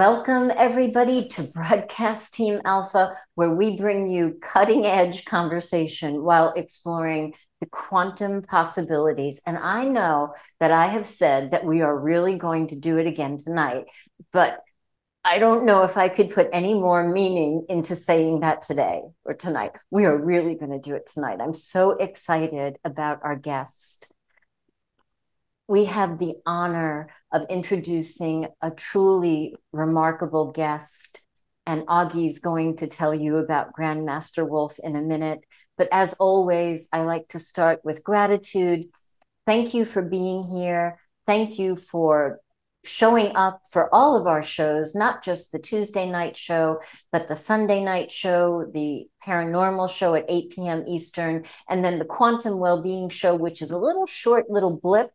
Welcome, everybody, to Broadcast Team Alpha, where we bring you cutting edge conversation while exploring the quantum possibilities. And I know that I have said that we are really going to do it again tonight, but I don't know if I could put any more meaning into saying that today or tonight. We are really going to do it tonight. I'm so excited about our guest we have the honor of introducing a truly remarkable guest. And Augie's going to tell you about Grandmaster Wolf in a minute. But as always, I like to start with gratitude. Thank you for being here. Thank you for showing up for all of our shows, not just the Tuesday night show, but the Sunday night show, the paranormal show at 8 p.m. Eastern, and then the quantum well-being show, which is a little short little blip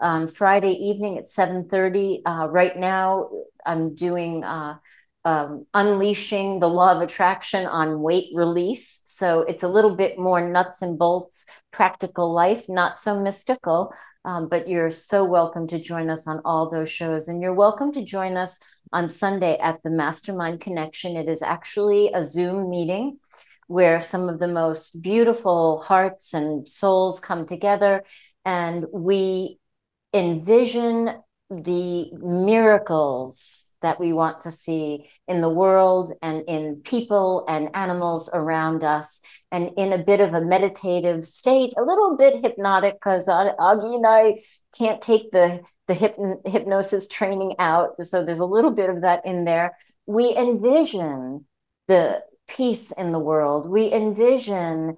um, Friday evening at 7.30. Uh, right now, I'm doing uh, um, Unleashing the Law of Attraction on weight release. So it's a little bit more nuts and bolts, practical life, not so mystical. Um, but you're so welcome to join us on all those shows. And you're welcome to join us on Sunday at the Mastermind Connection. It is actually a Zoom meeting where some of the most beautiful hearts and souls come together. And we envision the miracles that we want to see in the world and in people and animals around us and in a bit of a meditative state a little bit hypnotic because augie and i can't take the the hypn- hypnosis training out so there's a little bit of that in there. We envision the peace in the world. We envision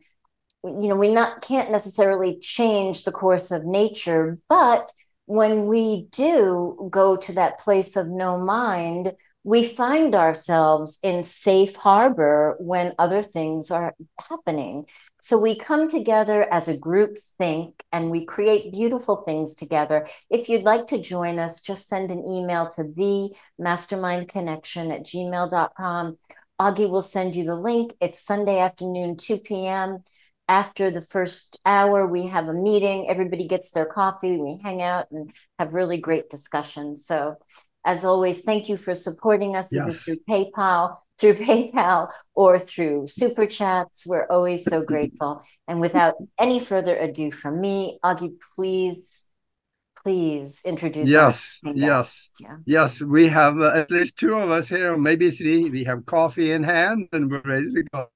you know we not can't necessarily change the course of nature but when we do go to that place of no mind, we find ourselves in safe harbor when other things are happening. So we come together as a group think and we create beautiful things together. If you'd like to join us, just send an email to the mastermind connection at gmail.com. Augie will send you the link. It's Sunday afternoon, 2 p.m after the first hour, we have a meeting. Everybody gets their coffee. We hang out and have really great discussions. So, as always, thank you for supporting us yes. through PayPal, through PayPal, or through super chats. We're always so grateful. And without any further ado from me, Augie, please please introduce yes yes yeah. yes we have uh, at least two of us here maybe three we have coffee in hand and we're ready to go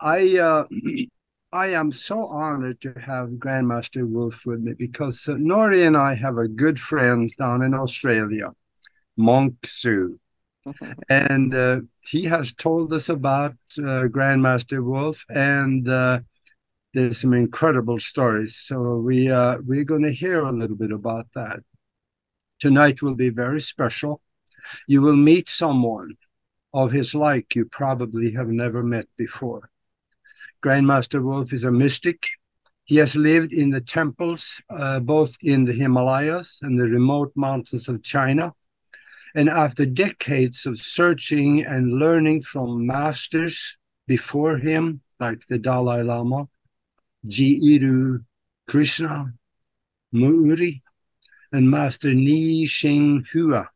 i uh, I am so honored to have Grandmaster Wolf with me because Nori and I have a good friend down in Australia, Monk Sue. and uh, he has told us about uh, Grandmaster Wolf, and uh, there's some incredible stories. So we uh, we're going to hear a little bit about that. Tonight will be very special. You will meet someone of his like you probably have never met before. Grandmaster Wolf is a mystic. He has lived in the temples, uh, both in the Himalayas and the remote mountains of China. And after decades of searching and learning from masters before him, like the Dalai Lama, Ji Krishna, Muri, and Master Ni Xing Hua,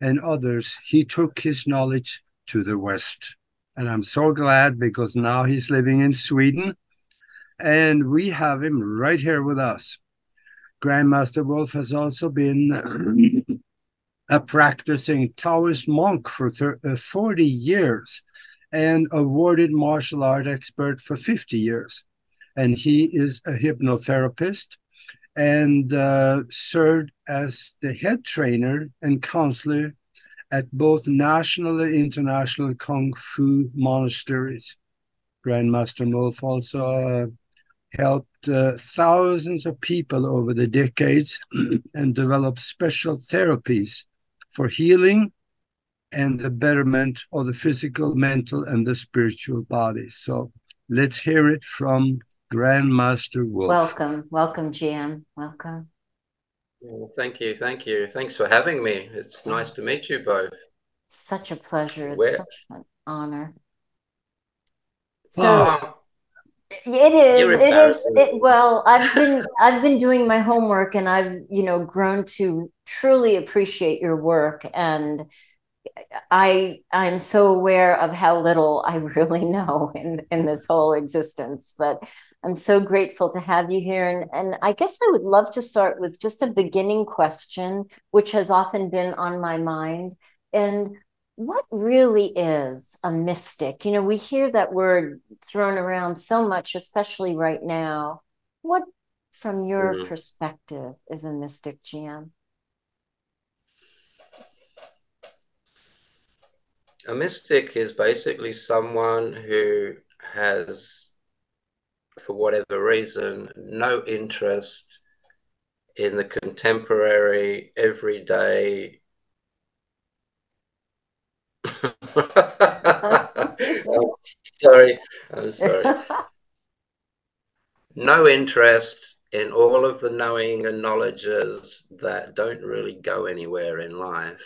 and others, he took his knowledge to the West. And I'm so glad because now he's living in Sweden and we have him right here with us. Grandmaster Wolf has also been a practicing Taoist monk for uh, 40 years and awarded martial art expert for 50 years. And he is a hypnotherapist and uh, served as the head trainer and counselor at both national and international kung fu monasteries. Grandmaster Wolf also uh, helped uh, thousands of people over the decades and developed special therapies for healing and the betterment of the physical, mental, and the spiritual body. So let's hear it from Grandmaster Wolf. Welcome, welcome, GM. Welcome. Well, thank you, thank you. Thanks for having me. It's nice to meet you both. Such a pleasure. It's Where? such an honor. So oh, it is. It is. It, well, I've been I've been doing my homework, and I've you know grown to truly appreciate your work and I I'm so aware of how little I really know in in this whole existence, but I'm so grateful to have you here. And and I guess I would love to start with just a beginning question, which has often been on my mind. And what really is a mystic? You know, we hear that word thrown around so much, especially right now. What, from your mm-hmm. perspective, is a mystic, GM? A mystic is basically someone who has, for whatever reason, no interest in the contemporary, everyday. I'm sorry, I'm sorry. No interest in all of the knowing and knowledges that don't really go anywhere in life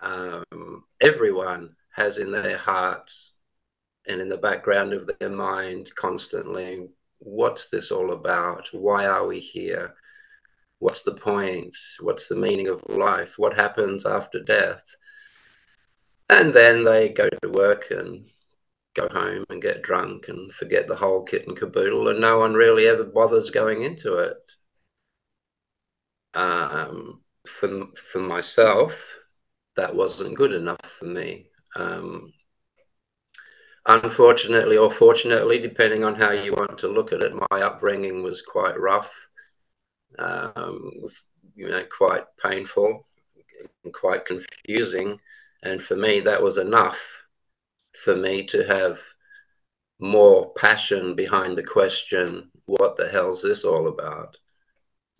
um, everyone has in their hearts and in the background of their mind constantly what's this all about? Why are we here? What's the point? What's the meaning of life? What happens after death? And then they go to work and go home and get drunk and forget the whole kit and caboodle, and no one really ever bothers going into it. Um, for, for myself, that wasn't good enough for me. Um, unfortunately, or fortunately, depending on how you want to look at it, my upbringing was quite rough, um, you know, quite painful, and quite confusing. And for me, that was enough for me to have more passion behind the question, what the hell's this all about?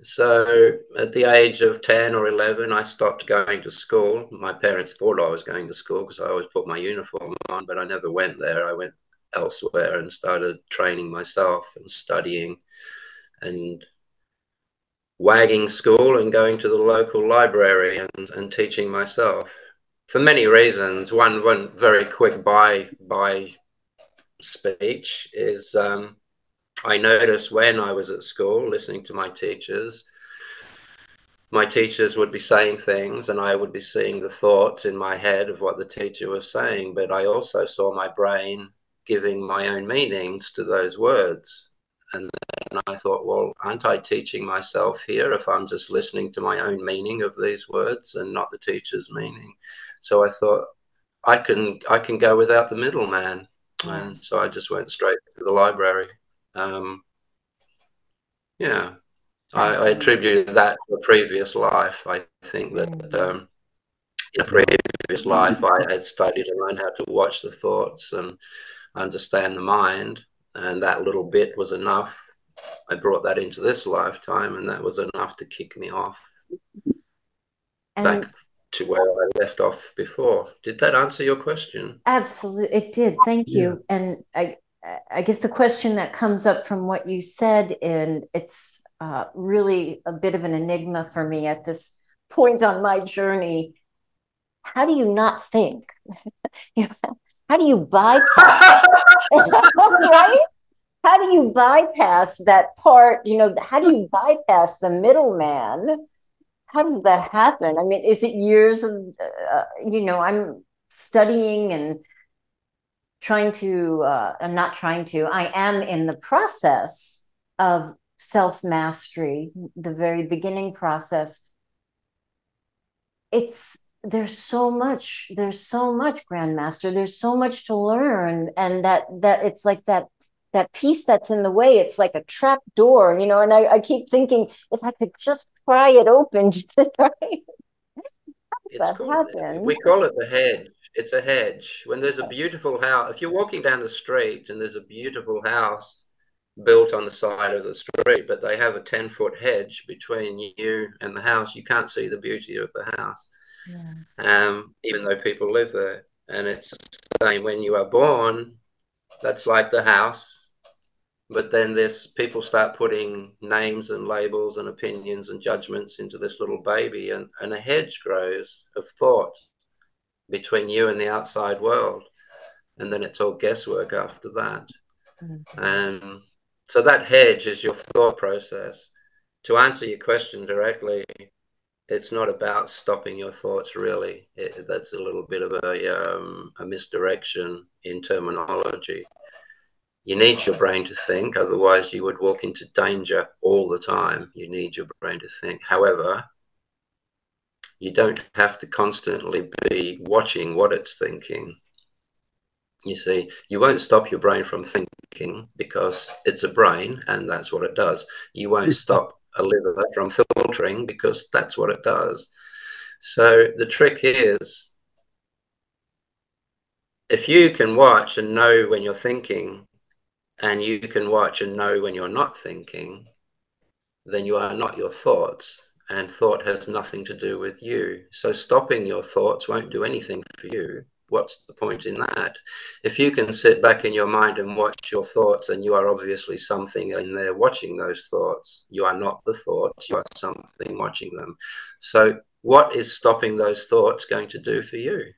So at the age of 10 or 11, I stopped going to school. My parents thought I was going to school because I always put my uniform on, but I never went there. I went elsewhere and started training myself and studying and wagging school and going to the local library and, and teaching myself for many reasons. One, one very quick by, by speech is um, I noticed when I was at school listening to my teachers, my teachers would be saying things and I would be seeing the thoughts in my head of what the teacher was saying, but I also saw my brain giving my own meanings to those words. And then I thought, well, aren't I teaching myself here if I'm just listening to my own meaning of these words and not the teacher's meaning? So I thought, I can I can go without the middleman. And so I just went straight to the library. Um, yeah, I, I, attribute that to a previous life. I think that mm. um, in a previous life, I had studied and learned how to watch the thoughts and understand the mind, and that little bit was enough. I brought that into this lifetime, and that was enough to kick me off and back to where I left off before. Did that answer your question? Absolutely, it did. Thank you. Yeah. And I, I guess the question that comes up from what you said, and it's uh, really a bit of an enigma for me at this point on my journey. How do you not think? how do you bypass? right? How do you bypass that part? You know, how do you bypass the middleman? How does that happen? I mean, is it years of, uh, you know, I'm studying and trying to, uh, I'm not trying to, I am in the process of self mastery, the very beginning process. It's, there's so much, there's so much grandmaster, there's so much to learn. And that, that it's like that that piece that's in the way it's like a trap door you know and i, I keep thinking if i could just pry it open right? that happen? we call it the hedge it's a hedge. When there's a beautiful house if you're walking down the street and there's a beautiful house built on the side of the street but they have a 10 foot hedge between you and the house you can't see the beauty of the house yes. um, even though people live there. And it's the same when you are born that's like the house. But then this people start putting names and labels and opinions and judgments into this little baby and, and a hedge grows of thought between you and the outside world and then it's all guesswork after that mm-hmm. and so that hedge is your thought process to answer your question directly it's not about stopping your thoughts really it, that's a little bit of a, um, a misdirection in terminology you need your brain to think, otherwise, you would walk into danger all the time. You need your brain to think. However, you don't have to constantly be watching what it's thinking. You see, you won't stop your brain from thinking because it's a brain and that's what it does. You won't mm-hmm. stop a liver from filtering because that's what it does. So the trick is if you can watch and know when you're thinking, and you can watch and know when you're not thinking, then you are not your thoughts, and thought has nothing to do with you. So stopping your thoughts won't do anything for you. What's the point in that? If you can sit back in your mind and watch your thoughts, and you are obviously something in there watching those thoughts. You are not the thoughts, you are something watching them. So, what is stopping those thoughts going to do for you?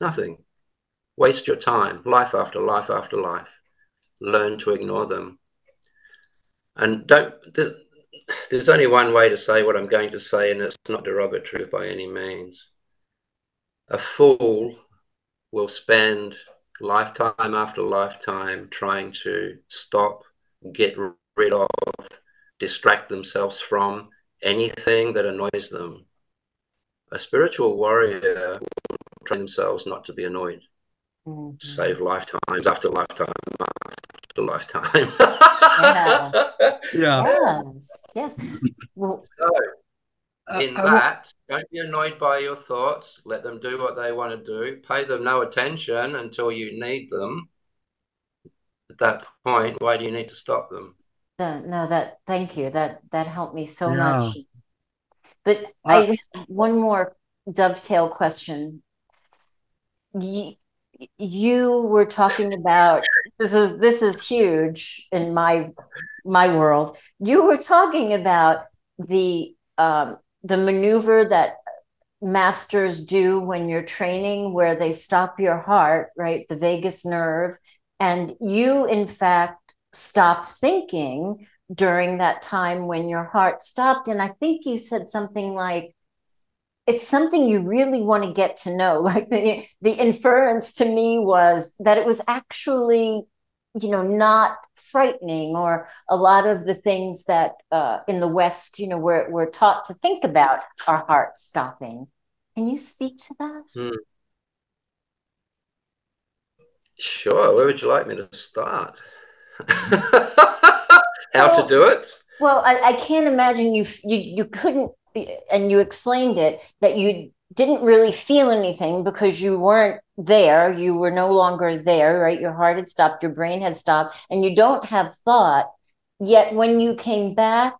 Nothing. Waste your time, life after life after life learn to ignore them. And don't, there's only one way to say what I'm going to say, and it's not derogatory by any means. A fool will spend lifetime after lifetime trying to stop, get rid of, distract themselves from anything that annoys them. A spiritual warrior will train themselves not to be annoyed mm-hmm. save lifetimes after lifetime after lifetime. yeah. yeah. Yes. Yes. Well, so, uh, in that, don't be annoyed by your thoughts. Let them do what they want to do. Pay them no attention until you need them. At that point, why do you need to stop them? Uh, no, that thank you. That that helped me so yeah. much. But uh, I one more dovetail question you were talking about this is this is huge in my my world. You were talking about the um, the maneuver that masters do when you're training, where they stop your heart, right, the vagus nerve, and you in fact stop thinking during that time when your heart stopped. And I think you said something like it's something you really want to get to know. Like the, the inference to me was that it was actually, you know, not frightening or a lot of the things that uh, in the West, you know, we're, we're taught to think about our heart stopping. Can you speak to that? Hmm. Sure. Where would you like me to start? How to do it? Well, I, I can't imagine you, you you couldn't and you explained it that you didn't really feel anything because you weren't there. You were no longer there right? Your heart had stopped your brain had stopped and you don't have thought. Yet when you came back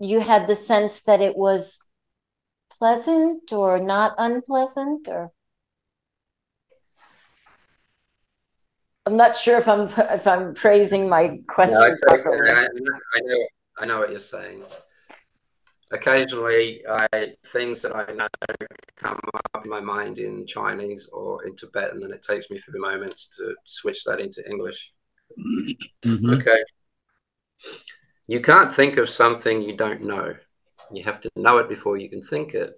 you had the sense that it was pleasant or not unpleasant or? I'm not sure if I'm if I'm praising my question. No. I, I know I know what you're saying occasionally I, things that I know come up in my mind in Chinese or in Tibetan, and it takes me a few moments to switch that into English. Mm-hmm. Okay. You can't think of something you don't know. You have to know it before you can think it.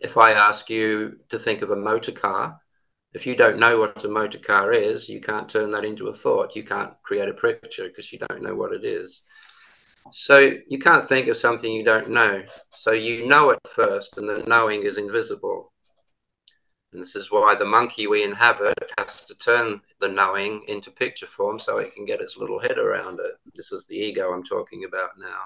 If I ask you to think of a motor car, If you don't know what a motor car is, you can't turn that into a thought. You can't create a picture because you don't know what it is. So you can't think of something you don't know. So you know it first, and the knowing is invisible. And this is why the monkey we inhabit has to turn the knowing into picture form so it can get its little head around it. This is the ego I'm talking about now.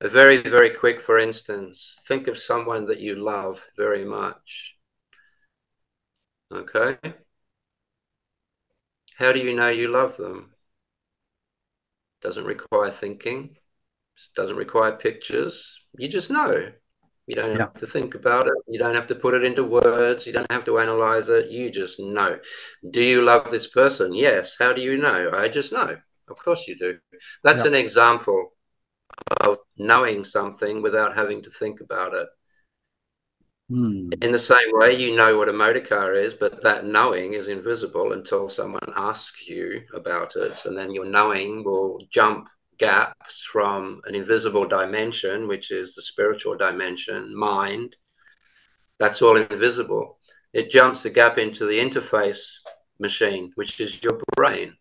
A very, very quick, for instance, think of someone that you love very much. Okay? How do you know you love them? Doesn't require thinking, doesn't require pictures. You just know. You don't have to think about it. You don't have to put it into words. You don't have to analyze it. You just know. Do you love this person? Yes. How do you know? I just know. Of course you do. That's yeah. an example of knowing something without having to think about it. Hmm. In the same way, you know what a motor car is, but that knowing is invisible until someone asks you about it. And then your knowing will jump gaps from an invisible dimension, which is the spiritual dimension, mind. That's all invisible. It jumps the gap into the interface machine, which is your brain.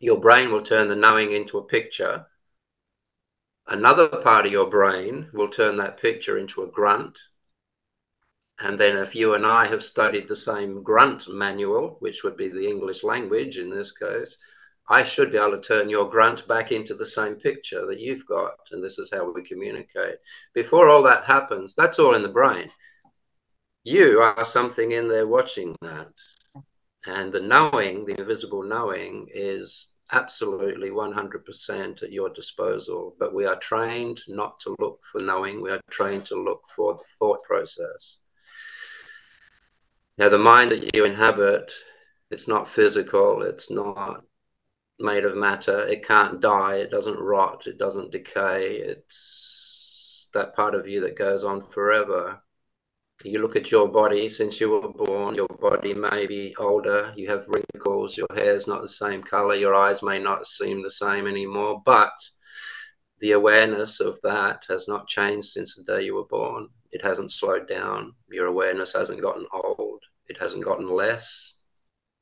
Your brain will turn the knowing into a picture Another part of your brain will turn that picture into a grunt. And then if you and I have studied the same grunt manual, which would be the English language in this case, I should be able to turn your grunt back into the same picture that you've got. And this is how we communicate. Before all that happens, that's all in the brain. You are something in there watching that. And the knowing, the invisible knowing, is absolutely 100% at your disposal. But we are trained not to look for knowing, we are trained to look for the thought process. Now, the mind that you inhabit, it's not physical, it's not made of matter, it can't die, it doesn't rot, it doesn't decay. It's that part of you that goes on forever you look at your body since you were born, your body may be older, you have wrinkles, your hair's not the same color, your eyes may not seem the same anymore, but the awareness of that has not changed since the day you were born. It hasn't slowed down. Your awareness hasn't gotten old. It hasn't gotten less.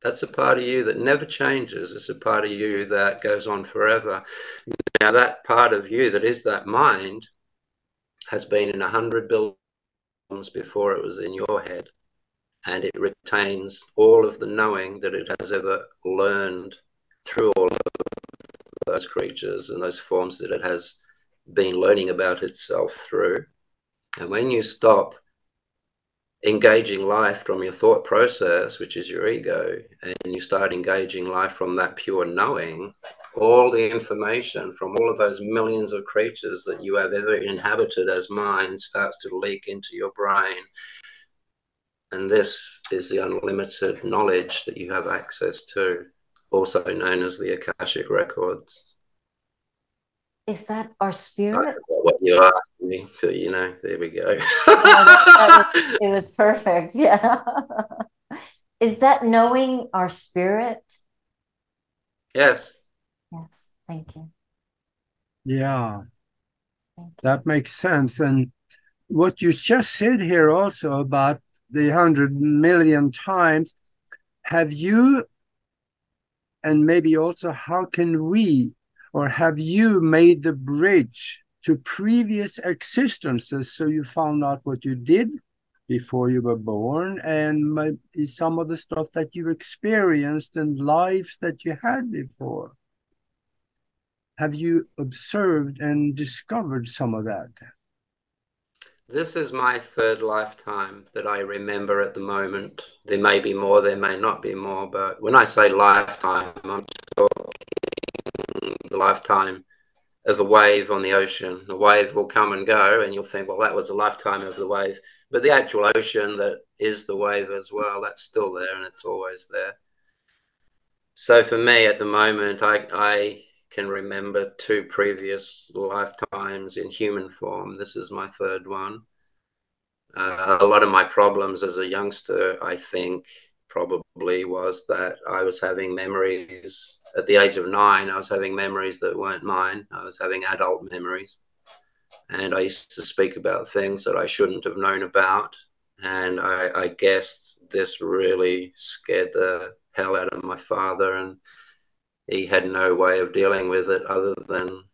That's a part of you that never changes. It's a part of you that goes on forever. Now, that part of you that is that mind has been in a hundred billion before it was in your head. And it retains all of the knowing that it has ever learned through all of those creatures and those forms that it has been learning about itself through. And when you stop engaging life from your thought process, which is your ego, and you start engaging life from that pure knowing, all the information from all of those millions of creatures that you have ever inhabited as mind starts to leak into your brain. And this is the unlimited knowledge that you have access to, also known as the Akashic Records. Is that our spirit? What you asked me, so you know, there we go. was, it was perfect. Yeah. Is that knowing our spirit? Yes. Yes, thank you. Yeah, that makes sense. And what you just said here also about the hundred million times, have you, and maybe also how can we, or have you made the bridge to previous existences so you found out what you did before you were born and some of the stuff that you experienced and lives that you had before? have you observed and discovered some of that? This is my third lifetime that I remember at the moment. There may be more, there may not be more, but when I say lifetime, I'm talking lifetime of a wave on the ocean. The wave will come and go, and you'll think, well, that was the lifetime of the wave. But the actual ocean that is the wave as well, that's still there and it's always there. So for me at the moment, I, I can remember two previous lifetimes in human form. This is my third one. Uh, a lot of my problems as a youngster, I think, probably was that I was having memories at the age of nine. I was having memories that weren't mine. I was having adult memories. And I used to speak about things that I shouldn't have known about. And I, I guessed this really scared the hell out of my father, and he had no way of dealing with it other than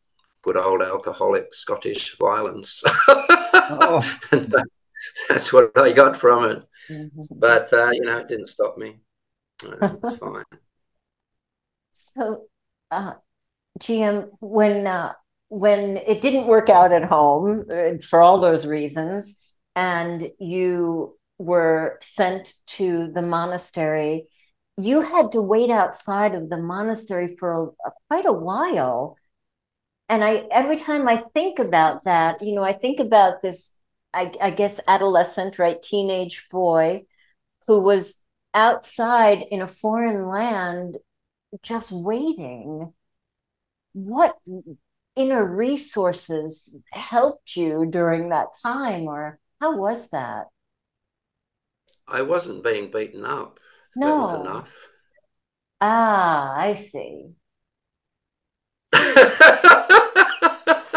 good old alcoholic Scottish violence. oh. that, that's what I got from it. Mm-hmm. But, uh, you know, it didn't stop me. It's fine. So, uh, GM, when uh, when it didn't work out at home uh, for all those reasons, and you were sent to the monastery, you had to wait outside of the monastery for a, a, quite a while. And I every time I think about that, you know, I think about this, I, I guess, adolescent, right, teenage boy who was outside in a foreign land just waiting. What inner resources helped you during that time, or how was that? I wasn't being beaten up. No. That was enough. Ah, I see.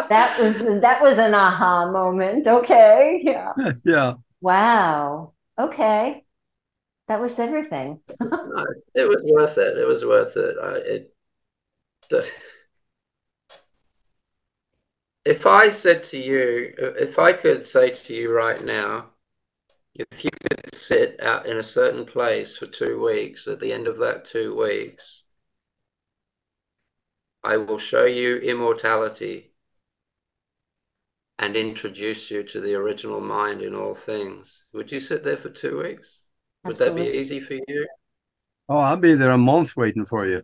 that was that was an aha moment. Okay. Yeah. Yeah. Wow. Okay. That was everything. it was worth it. It was worth it. I, it the, if I said to you, if I could say to you right now, if you could sit out in a certain place for two weeks, at the end of that two weeks, I will show you immortality and introduce you to the original mind in all things. Would you sit there for two weeks? Would Absolutely. that be easy for you? Oh, I'll be there a month waiting for you.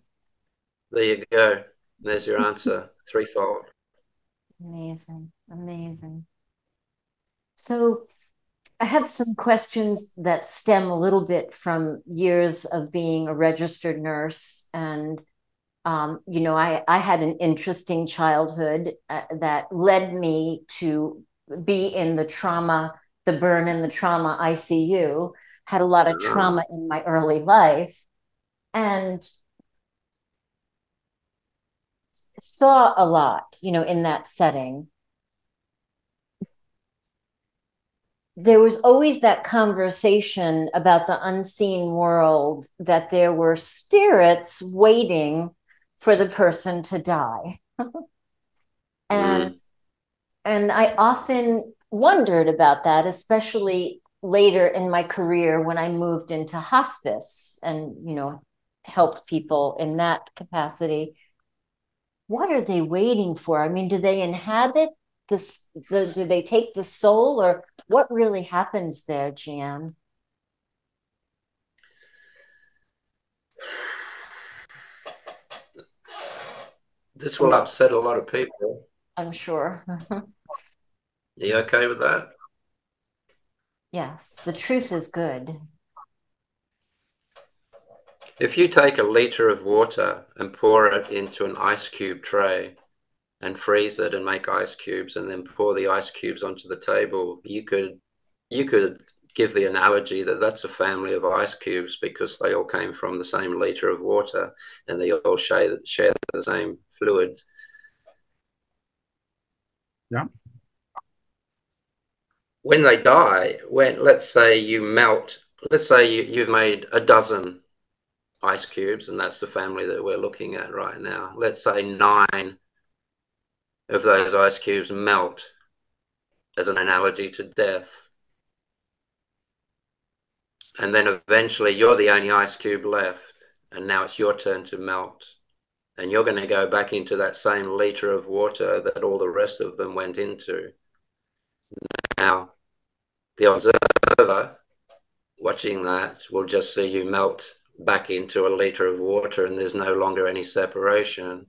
There you go. There's your answer, threefold. Amazing. Amazing. So I have some questions that stem a little bit from years of being a registered nurse. And, um, you know, I, I had an interesting childhood uh, that led me to be in the trauma, the burn and the trauma ICU, had a lot of trauma in my early life. And saw a lot, you know, in that setting. there was always that conversation about the unseen world that there were spirits waiting for the person to die and mm. and i often wondered about that especially later in my career when i moved into hospice and you know helped people in that capacity what are they waiting for i mean do they inhabit this the do they take the soul or what really happens there, GM? This will upset a lot of people. I'm sure. Are you okay with that? Yes, the truth is good. If you take a liter of water and pour it into an ice cube tray, and freeze it and make ice cubes and then pour the ice cubes onto the table you could you could give the analogy that that's a family of ice cubes because they all came from the same liter of water and they all share, share the same fluid. Yeah. When they die when let's say you melt let's say you, you've made a dozen ice cubes and that's the family that we're looking at right now. Let's say nine of those ice cubes melt as an analogy to death. And then eventually you're the only ice cube left, and now it's your turn to melt. And you're going to go back into that same liter of water that all the rest of them went into. Now, the observer watching that will just see you melt back into a liter of water, and there's no longer any separation.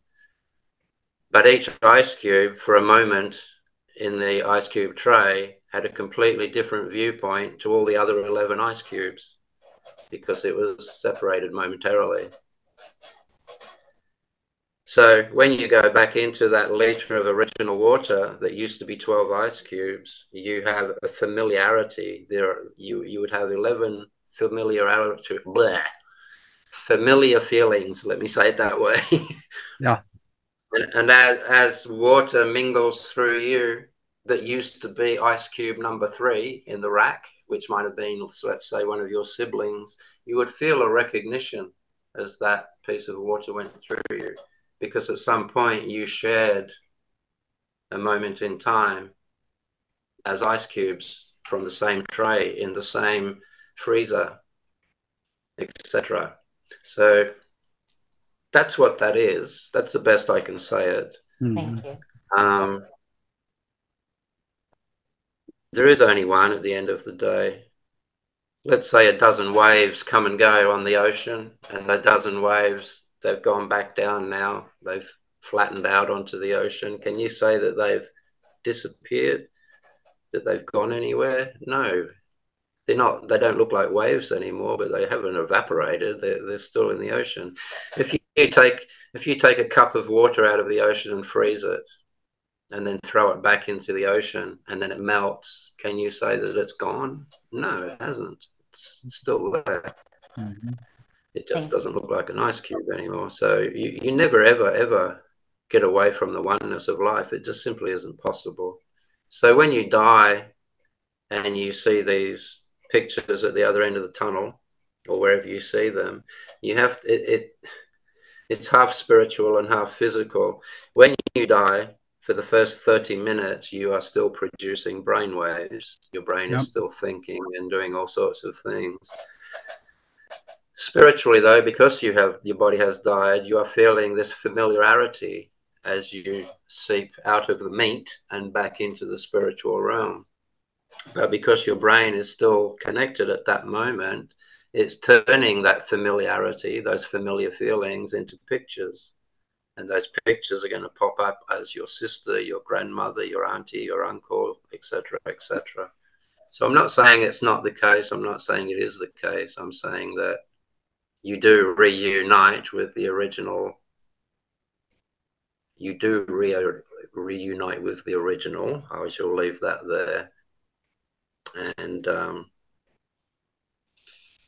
But each ice cube, for a moment in the ice cube tray, had a completely different viewpoint to all the other 11 ice cubes because it was separated momentarily. So when you go back into that liter of original water that used to be 12 ice cubes, you have a familiarity. There, you you would have 11 familiarity, blah, familiar feelings. Let me say it that way. Yeah. And, and as, as water mingles through you, that used to be ice cube number three in the rack which might have been, let's say, one of your siblings, you would feel a recognition as that piece of water went through you. Because at some point you shared a moment in time as ice cubes from the same tray in the same freezer, etc. So that's what that is. That's the best I can say it. Thank mm-hmm. you. Um, there is only one at the end of the day. Let's say a dozen waves come and go on the ocean, and a dozen waves, they've gone back down now. They've flattened out onto the ocean. Can you say that they've disappeared? That they've gone anywhere? No. They're not, they don't look like waves anymore, but they haven't evaporated. They're, they're still in the ocean. If you take if you take a cup of water out of the ocean and freeze it, and then throw it back into the ocean and then it melts, can you say that it's gone? No, it hasn't. It's still there. Mm-hmm. It just doesn't look like an ice cube anymore. So you, you never, ever, ever get away from the oneness of life. It just simply isn't possible. So when you die and you see these pictures at the other end of the tunnel or wherever you see them, you have it, it it's half spiritual and half physical. When you die, for the first 30 minutes, you are still producing brain waves. Your brain yep. is still thinking and doing all sorts of things. Spiritually, though, because you have your body has died, you are feeling this familiarity as you seep out of the meat and back into the spiritual realm. But because your brain is still connected at that moment, it's turning that familiarity, those familiar feelings, into pictures and those pictures are going to pop up as your sister, your grandmother, your auntie, your uncle, etc., etc. So I'm not saying it's not the case. I'm not saying it is the case. I'm saying that you do reunite with the original. You do re- reunite with the original. I shall leave that there. And um,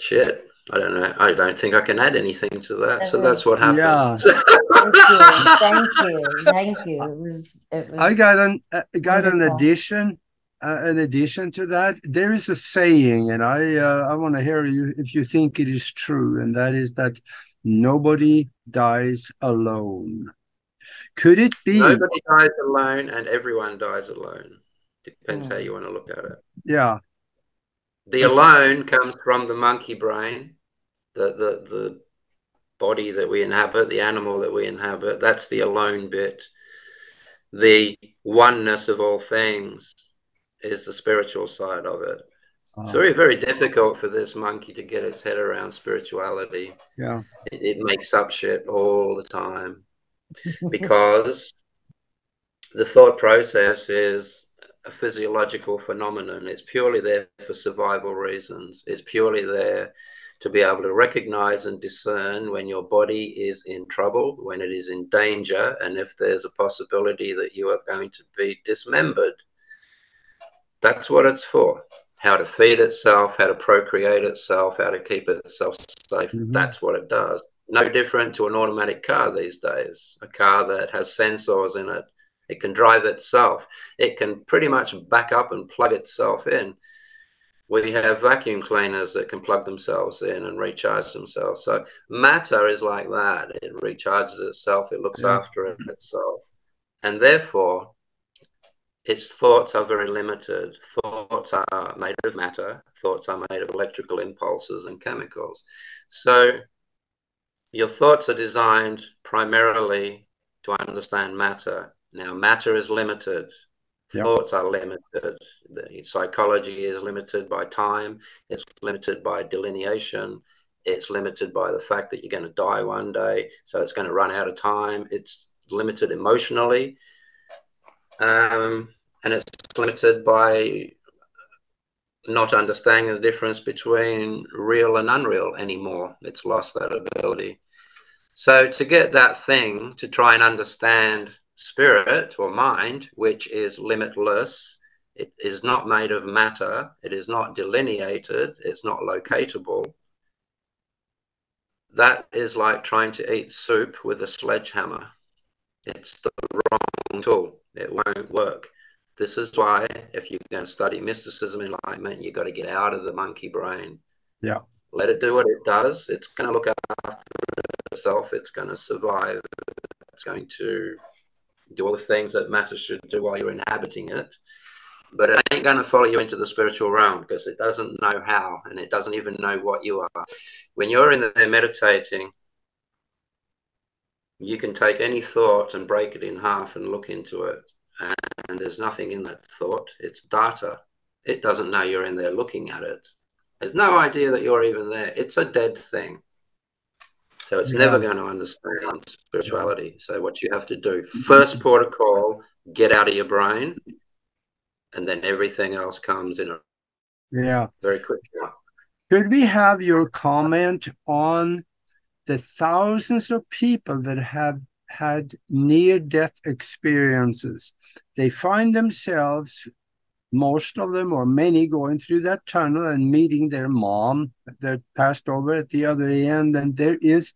shit, I don't know. I don't think I can add anything to that. So that's what happened. Yeah. thank you, thank you, thank you. It was. It was I got an uh, got an addition. Uh, in addition to that, there is a saying, and I uh, I want to hear you if you think it is true, and that is that nobody dies alone. Could it be nobody dies alone, and everyone dies alone? Depends how you want to look at it. Yeah. The alone comes from the monkey brain the, the, the body that we inhabit, the animal that we inhabit. That's the alone bit. The oneness of all things is the spiritual side of it. Oh. It's very, very difficult for this monkey to get its head around spirituality. Yeah. It, it makes up shit all the time because the thought process is a physiological phenomenon. It's purely there for survival reasons. It's purely there to be able to recognize and discern when your body is in trouble, when it is in danger, and if there's a possibility that you are going to be dismembered. That's what it's for. How to feed itself, how to procreate itself, how to keep itself safe. Mm-hmm. That's what it does. No different to an automatic car these days. A car that has sensors in it. It can drive itself. It can pretty much back up and plug itself in we have vacuum cleaners that can plug themselves in and recharge themselves. So matter is like that. It recharges itself, it looks yeah. after it itself. And therefore, its thoughts are very limited. Thoughts are made of matter, thoughts are made of electrical impulses and chemicals. So your thoughts are designed primarily to understand matter. Now, matter is limited. Yep. Thoughts are limited. The psychology is limited by time. It's limited by delineation. It's limited by the fact that you're going to die one day. So it's going to run out of time. It's limited emotionally. Um, and it's limited by not understanding the difference between real and unreal anymore. It's lost that ability. So to get that thing to try and understand spirit or mind, which is limitless. It is not made of matter. It is not delineated. It's not locatable. That is like trying to eat soup with a sledgehammer. It's the wrong tool. It won't work. This is why, if you're going to study mysticism, enlightenment, you've got to get out of the monkey brain. Yeah. Let it do what it does. It's going to look after itself. It's going to survive. It's going to do all the things that matter should do while you're inhabiting it. But it ain't going to follow you into the spiritual realm because it doesn't know how and it doesn't even know what you are. When you're in there meditating, you can take any thought and break it in half and look into it. And there's nothing in that thought. It's data. It doesn't know you're in there looking at it. There's no idea that you're even there. It's a dead thing. So it's yeah. never going to understand spirituality. So what you have to do, first protocol, get out of your brain, and then everything else comes in a yeah very quick. Could we have your comment on the thousands of people that have had near death experiences? They find themselves most of them or many going through that tunnel and meeting their mom that passed over at the other end. And there is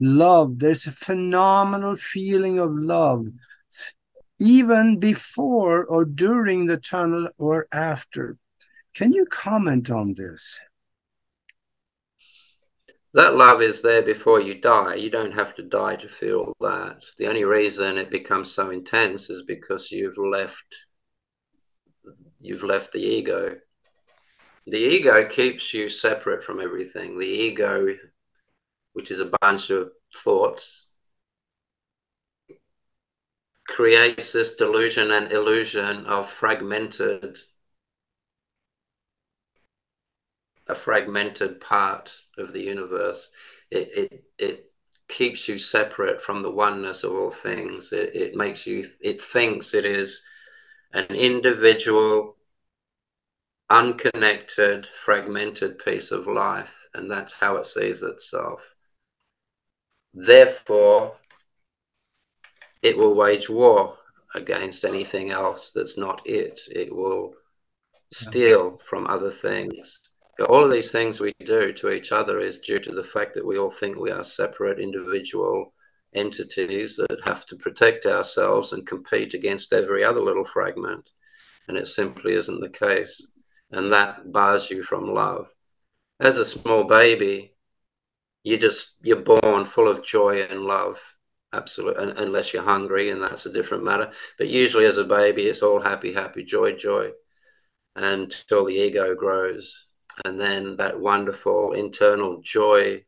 love. There's a phenomenal feeling of love even before or during the tunnel or after. Can you comment on this? That love is there before you die. You don't have to die to feel that. The only reason it becomes so intense is because you've left you've left the ego. The ego keeps you separate from everything. The ego, which is a bunch of thoughts, creates this delusion and illusion of fragmented a fragmented part of the universe. It, it, it keeps you separate from the oneness of all things. It, it makes you, it thinks it is an individual, unconnected, fragmented piece of life, and that's how it sees itself. Therefore, it will wage war against anything else that's not it. It will steal from other things. All of these things we do to each other is due to the fact that we all think we are separate individual entities that have to protect ourselves and compete against every other little fragment. And it simply isn't the case. And that bars you from love. As a small baby, you just you're born full of joy and love absolutely unless you're hungry and that's a different matter but usually as a baby it's all happy happy joy joy until the ego grows and then that wonderful internal joy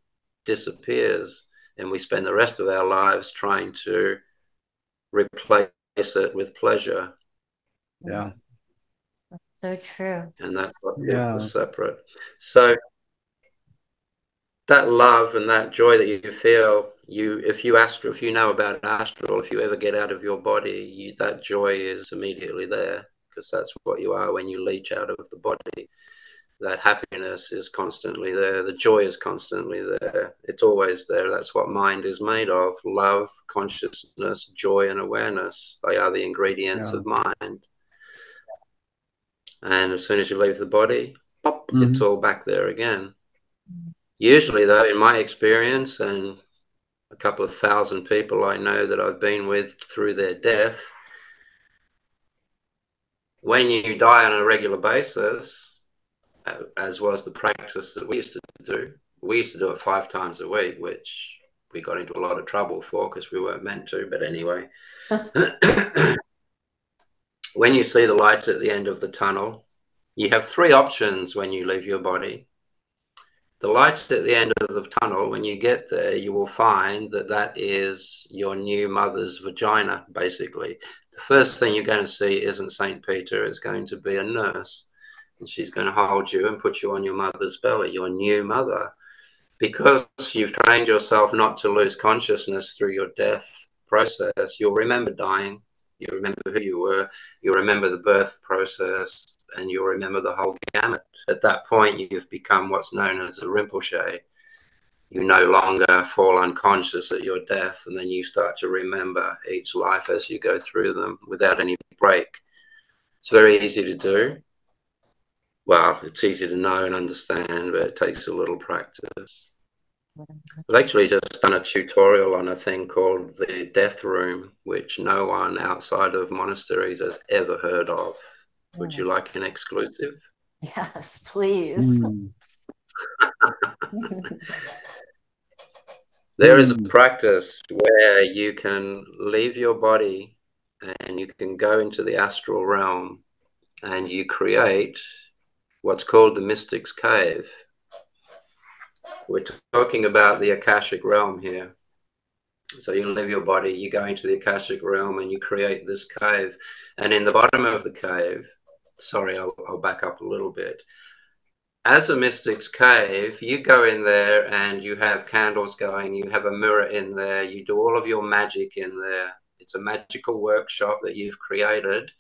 disappears and we spend the rest of our lives trying to replace it with pleasure. Yeah. so true. And that's what yeah. separate. So that love and that joy that you feel, you if you astral, if you know about astral, if you ever get out of your body, you, that joy is immediately there because that's what you are when you leach out of the body that happiness is constantly there the joy is constantly there. It's always there. That's what mind is made of. Love consciousness joy and awareness. They are the ingredients yeah. of mind. And as soon as you leave the body pop mm-hmm. it's all back there again. Usually though in my experience and a couple of thousand people i know that i've been with through their death when you die on a regular basis as was the practice that we used to do. We used to do it five times a week, which we got into a lot of trouble for because we weren't meant to. But anyway, when you see the lights at the end of the tunnel, you have three options when you leave your body. The lights at the end of the tunnel, when you get there, you will find that that is your new mother's vagina, basically. The first thing you're going to see isn't St. Peter, it's going to be a nurse and she's going to hold you and put you on your mother's belly, your new mother. Because you've trained yourself not to lose consciousness through your death process, you'll remember dying, you remember who you were, you remember the birth process, and you'll remember the whole gamut. At that point, you've become what's known as a Rinpoche. You no longer fall unconscious at your death, and then you start to remember each life as you go through them without any break. It's very easy to do well, it's easy to know and understand, but it takes a little practice. I've actually just done a tutorial on a thing called the death room, which no one outside of monasteries has ever heard of. Would you like an exclusive? Yes, please. Mm. there is a practice where you can leave your body and you can go into the astral realm and you create what's called the mystic's cave. We're talking about the Akashic realm here. So you leave your body, you go into the Akashic realm and you create this cave. And in the bottom of the cave, sorry, I'll, I'll back up a little bit. As a mystic's cave, you go in there and you have candles going, you have a mirror in there, you do all of your magic in there. It's a magical workshop that you've created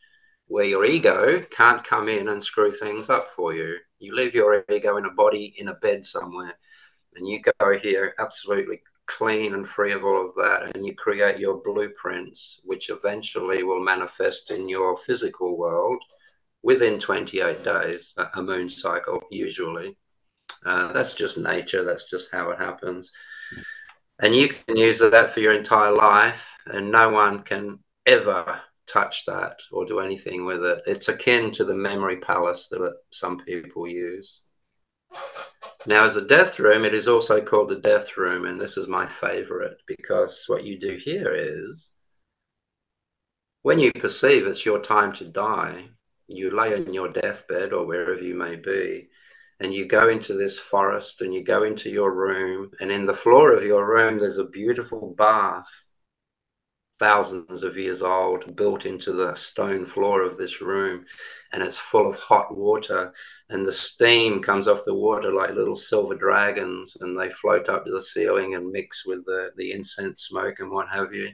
where your ego can't come in and screw things up for you. You leave your ego in a body in a bed somewhere, and you go here absolutely clean and free of all of that, and you create your blueprints, which eventually will manifest in your physical world within 28 days, a moon cycle, usually. Uh, that's just nature, that's just how it happens. And you can use that for your entire life, and no one can ever touch that or do anything with it. It's akin to the memory palace that some people use. Now, as a death room, it is also called the death room, and this is my favorite because what you do here is when you perceive it's your time to die, you lay on your deathbed or wherever you may be, and you go into this forest and you go into your room, and in the floor of your room, there's a beautiful bath thousands of years old, built into the stone floor of this room, and it's full of hot water. And the steam comes off the water like little silver dragons, and they float up to the ceiling and mix with the, the incense smoke and what have you.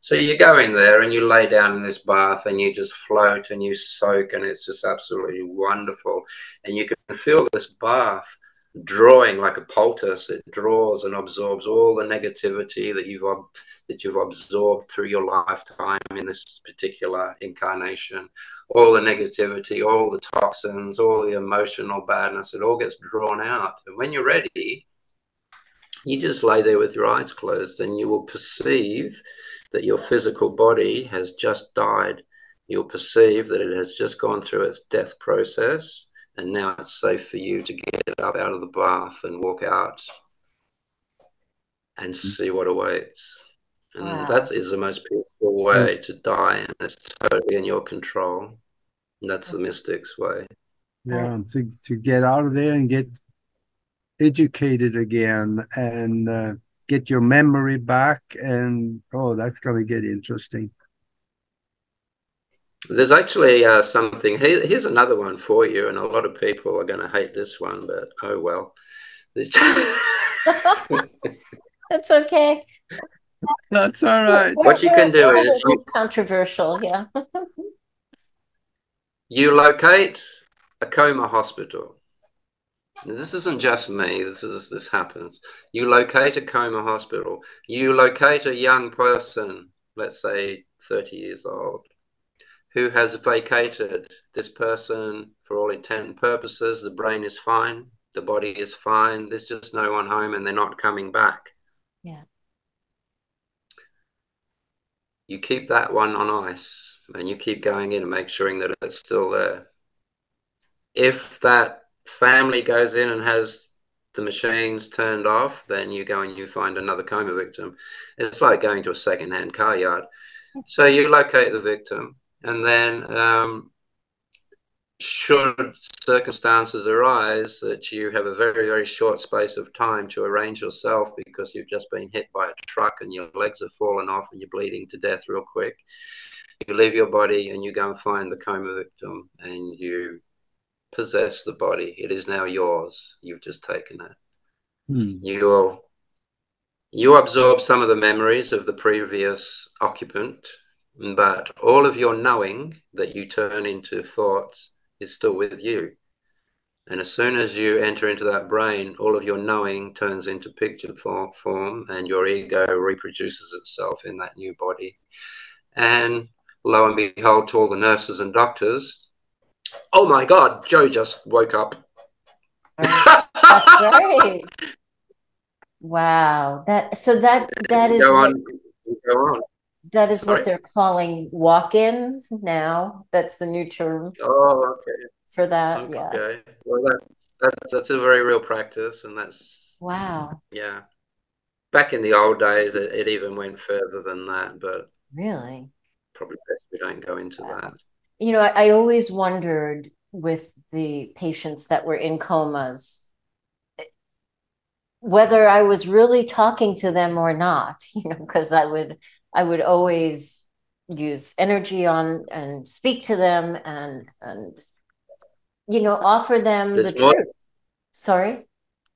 So you go in there and you lay down in this bath and you just float and you soak, and it's just absolutely wonderful. And you can feel this bath drawing like a poultice. It draws and absorbs all the negativity that you've that you've absorbed through your lifetime in this particular incarnation. All the negativity, all the toxins, all the emotional badness, it all gets drawn out. And when you're ready, you just lay there with your eyes closed and you will perceive that your physical body has just died. You'll perceive that it has just gone through its death process and now it's safe for you to get up out of the bath and walk out and mm-hmm. see what awaits. And wow. that is the most peaceful way to die, and it's totally in your control. And that's the mystic's way. Yeah, to, to get out of there and get educated again and uh, get your memory back. And oh, that's going to get interesting. There's actually uh, something. here's another one for you, and a lot of people are going to hate this one, but oh well. That's okay. That's all right. What you can do is you, controversial, yeah. you locate a coma hospital. This isn't just me. This is this happens. You locate a coma hospital. You locate a young person, let's say 30 years old who has vacated this person for all intent and purposes. The brain is fine, the body is fine. There's just no one home, and they're not coming back. Yeah. You keep that one on ice, and you keep going in and make sure that it's still there. If that family goes in and has the machines turned off, then you go and you find another coma victim. It's like going to a second-hand car yard. So you locate the victim and then, um, should circumstances arise that you have a very, very short space of time to arrange yourself because you've just been hit by a truck and your legs have fallen off and you're bleeding to death real quick, you leave your body and you go and find the coma victim and you possess the body. It is now yours. You've just taken it. Hmm. You you absorb some of the memories of the previous occupant but all of your knowing that you turn into thoughts is still with you. And as soon as you enter into that brain, all of your knowing turns into picture form, and your ego reproduces itself in that new body. And lo and behold, to all the nurses and doctors, oh my God, Joe just woke up. That's right. Wow. That so that that is go on, go on. That is Sorry. what they're calling walk-ins now. That's the new term Oh, okay. for that. Yeah. Okay. Well, that, that's that's a very real practice, and that's Wow. yeah. Back in the old days, it, it even went further than that, but Really? probably best we don't go into that. You know, I, I always wondered with the patients that were in comas eh, whether I was really talking to them or not, you know, because I would I would always use energy on and speak to them and and you know offer them There's the more- truth. Sorry.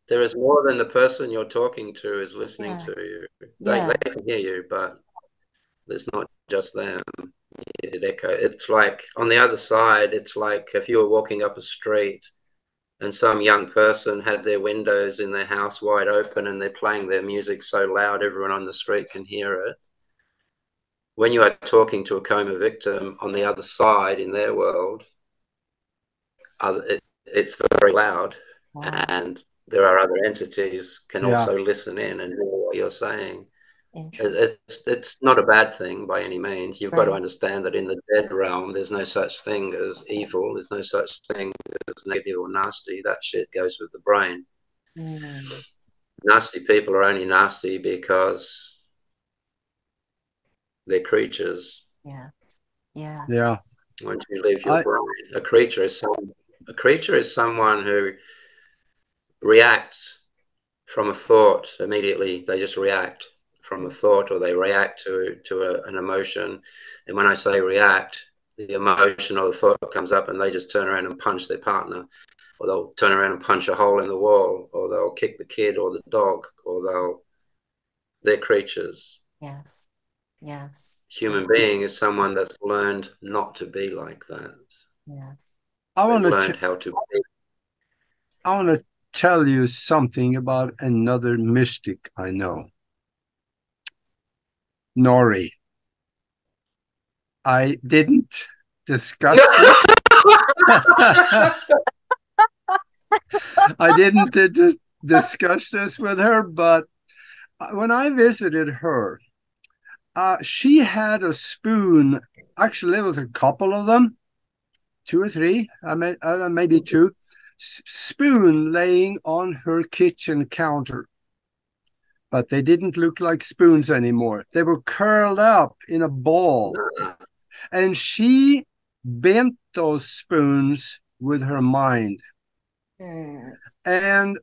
There is more than the person you're talking to is listening Yeah. to you. They, Yeah. they can hear you, but it's not just them. It echo. It's like on the other side. It's like if you were walking up a street and some young person had their windows in their house wide open and they're playing their music so loud everyone on the street can hear it. When you are talking to a coma victim on the other side in their world, other, it, it's very loud Wow. and there are other entities can Yeah. also listen in and hear what you're saying. It- It's it's not a bad thing by any means. You've got to understand that in the dead realm, there's no such thing as evil. There's no such thing as negative or nasty. That shit goes with the brain. Mm, Nasty people are only nasty because they're creatures. yeah. Yeah. Yeah. Once you leave your I- brain, a creature is some a creature is someone who reacts from a thought immediately. They just react from a thought, or they react to to a, an emotion. And when I say react, the emotion or the thought comes up, and they just turn around and punch their partner, or they'll turn around and punch a hole in the wall, or they'll kick the kid or the dog, or they'll. They're creatures. Yes. Yes. Human being is someone that's learned not to be like that. Yeah. I want to learned how to be. I want to tell you something about another mystic I know. Nori. I didn't discuss it. I didn't uh, dis- discuss this with her, but uh, when I visited her, uh, she had a spoon. Actually, there was a couple of them, two or three, I may, uh, maybe two, s- spoon laying on her kitchen counter. But they didn't look like spoons anymore. They were curled up in a ball. And she bent those spoons with her mind. Mm, And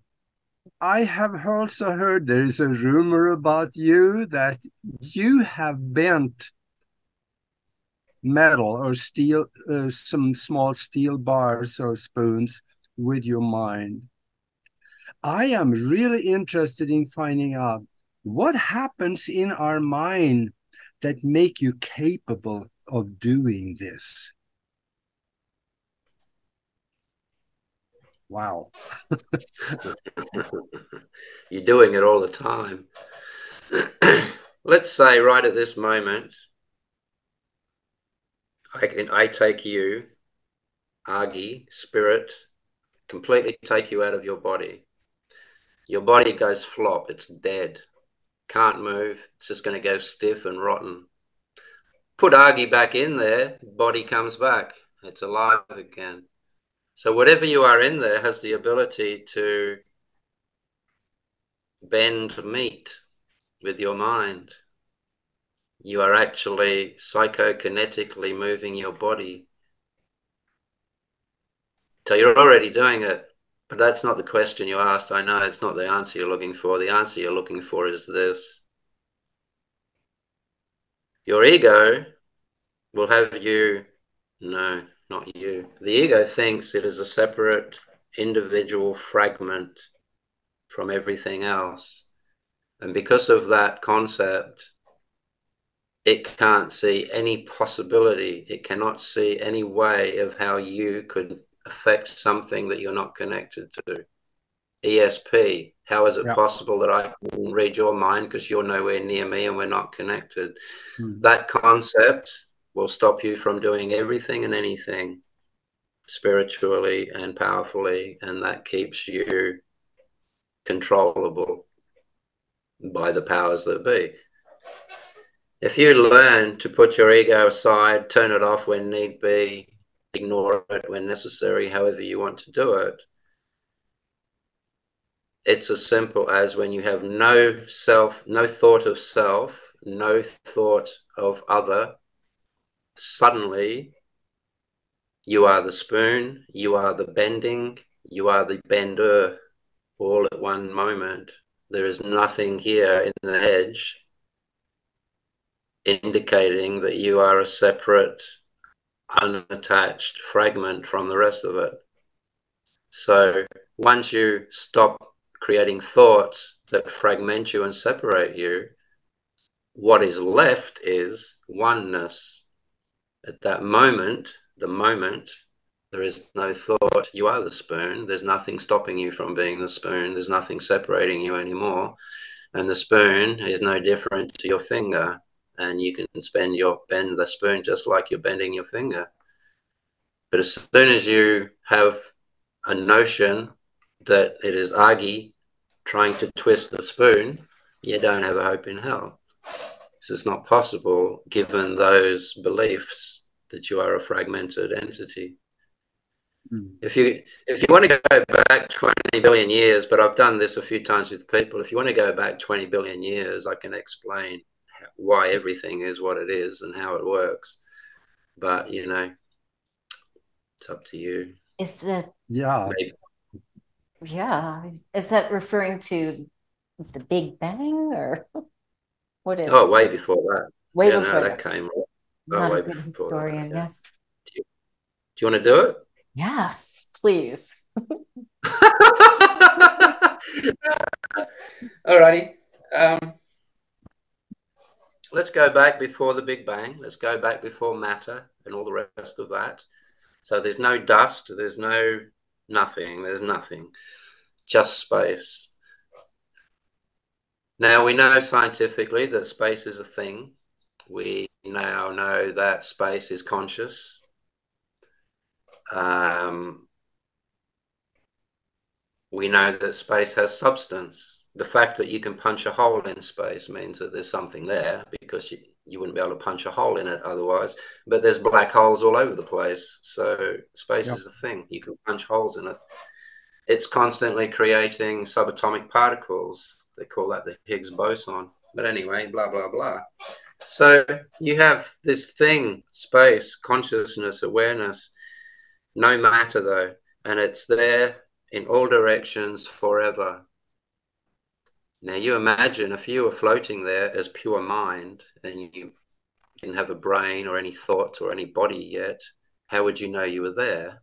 I have also heard there is a rumor about you that you have bent metal or steel, uh, some small steel bars or spoons with your mind. I am really interested in finding out what happens in our mind that make you capable of doing this. Wow. You're doing it all the time. Let's say right at this moment, I can I take you, Agi, spirit, completely take you out of your body. Your body goes flop, it's dead. Can't move, it's just gonna go stiff and rotten. Put Agi back in there, body comes back. It's alive again. So whatever you are in there has the ability to bend meat with your mind. You are actually psychokinetically moving your body. So you're already doing it, but that's not the question you asked. I know it's not the answer you're looking for. The answer you're looking for is this. Your ego will have you, no, not you. The ego thinks it is a separate individual fragment from everything else. And because of that concept, it can't see any possibility, it cannot see any way of how you could affect something that you're not connected to. ESP, how is it Yeah. possible that I can read your mind because you're nowhere near me and we're not connected? Hmm. That concept will stop you from doing everything and anything spiritually and powerfully, and that keeps you controllable. by the powers that be. If you learn to put your ego aside, turn it off when need be, ignore it when necessary, however you want to do it, it's as simple as when you have no self, no thought of self, no thought of other, suddenly you are the spoon, you are the bending, you are the bender all at one moment. There is nothing here in the edge indicating that you are a separate, unattached fragment from the rest of it. So once you stop creating thoughts that fragment you and separate you, what is left is oneness. At that moment, the moment, there is no thought. You are the spoon. There's nothing stopping you from being the spoon. There's nothing separating you anymore. And the spoon is no different to your finger. And you can spend your bend the spoon just like you're bending your finger. But as soon as you have a notion that it is Agi trying to twist the spoon, you don't have a hope in hell. This is not possible given those beliefs that you are a fragmented entity. Mm. If you if you want to go back 20 billion years, but I've done this a few times with people, if you want to go back 20 billion years, I can explain why everything is what it is and how it works. But you know, it's up to you. Is that yeah? Maybe, yeah. Is that referring to the Big Bang or what is Oh, way before that. Way yeah, before no, that. came oh, Not a good historian, that, yeah. yes. Do you, do you want to do it? Yes, please. All righty. Um, let's go back before the Big Bang. Let's go back before matter and all the rest of that. So there's no dust, there's no Nothing. There's nothing. Just space. Now we know scientifically that space is a thing. We now know that space is conscious. Um, we know that space has substance. The fact that you can punch a hole in space means that there's something there because you, you wouldn't be able to punch a hole in it otherwise. But there's black holes all over the place. So space yep. is a thing. You can punch holes in it. It's constantly creating subatomic particles. They call that the Higgs boson. But anyway, blah, blah, blah. So you have this thing, space, consciousness, awareness, no matter though. And it's there in all directions forever. Now you imagine if you were floating there as pure mind and you didn't have a brain or any thoughts or any body yet, how would you know you were there?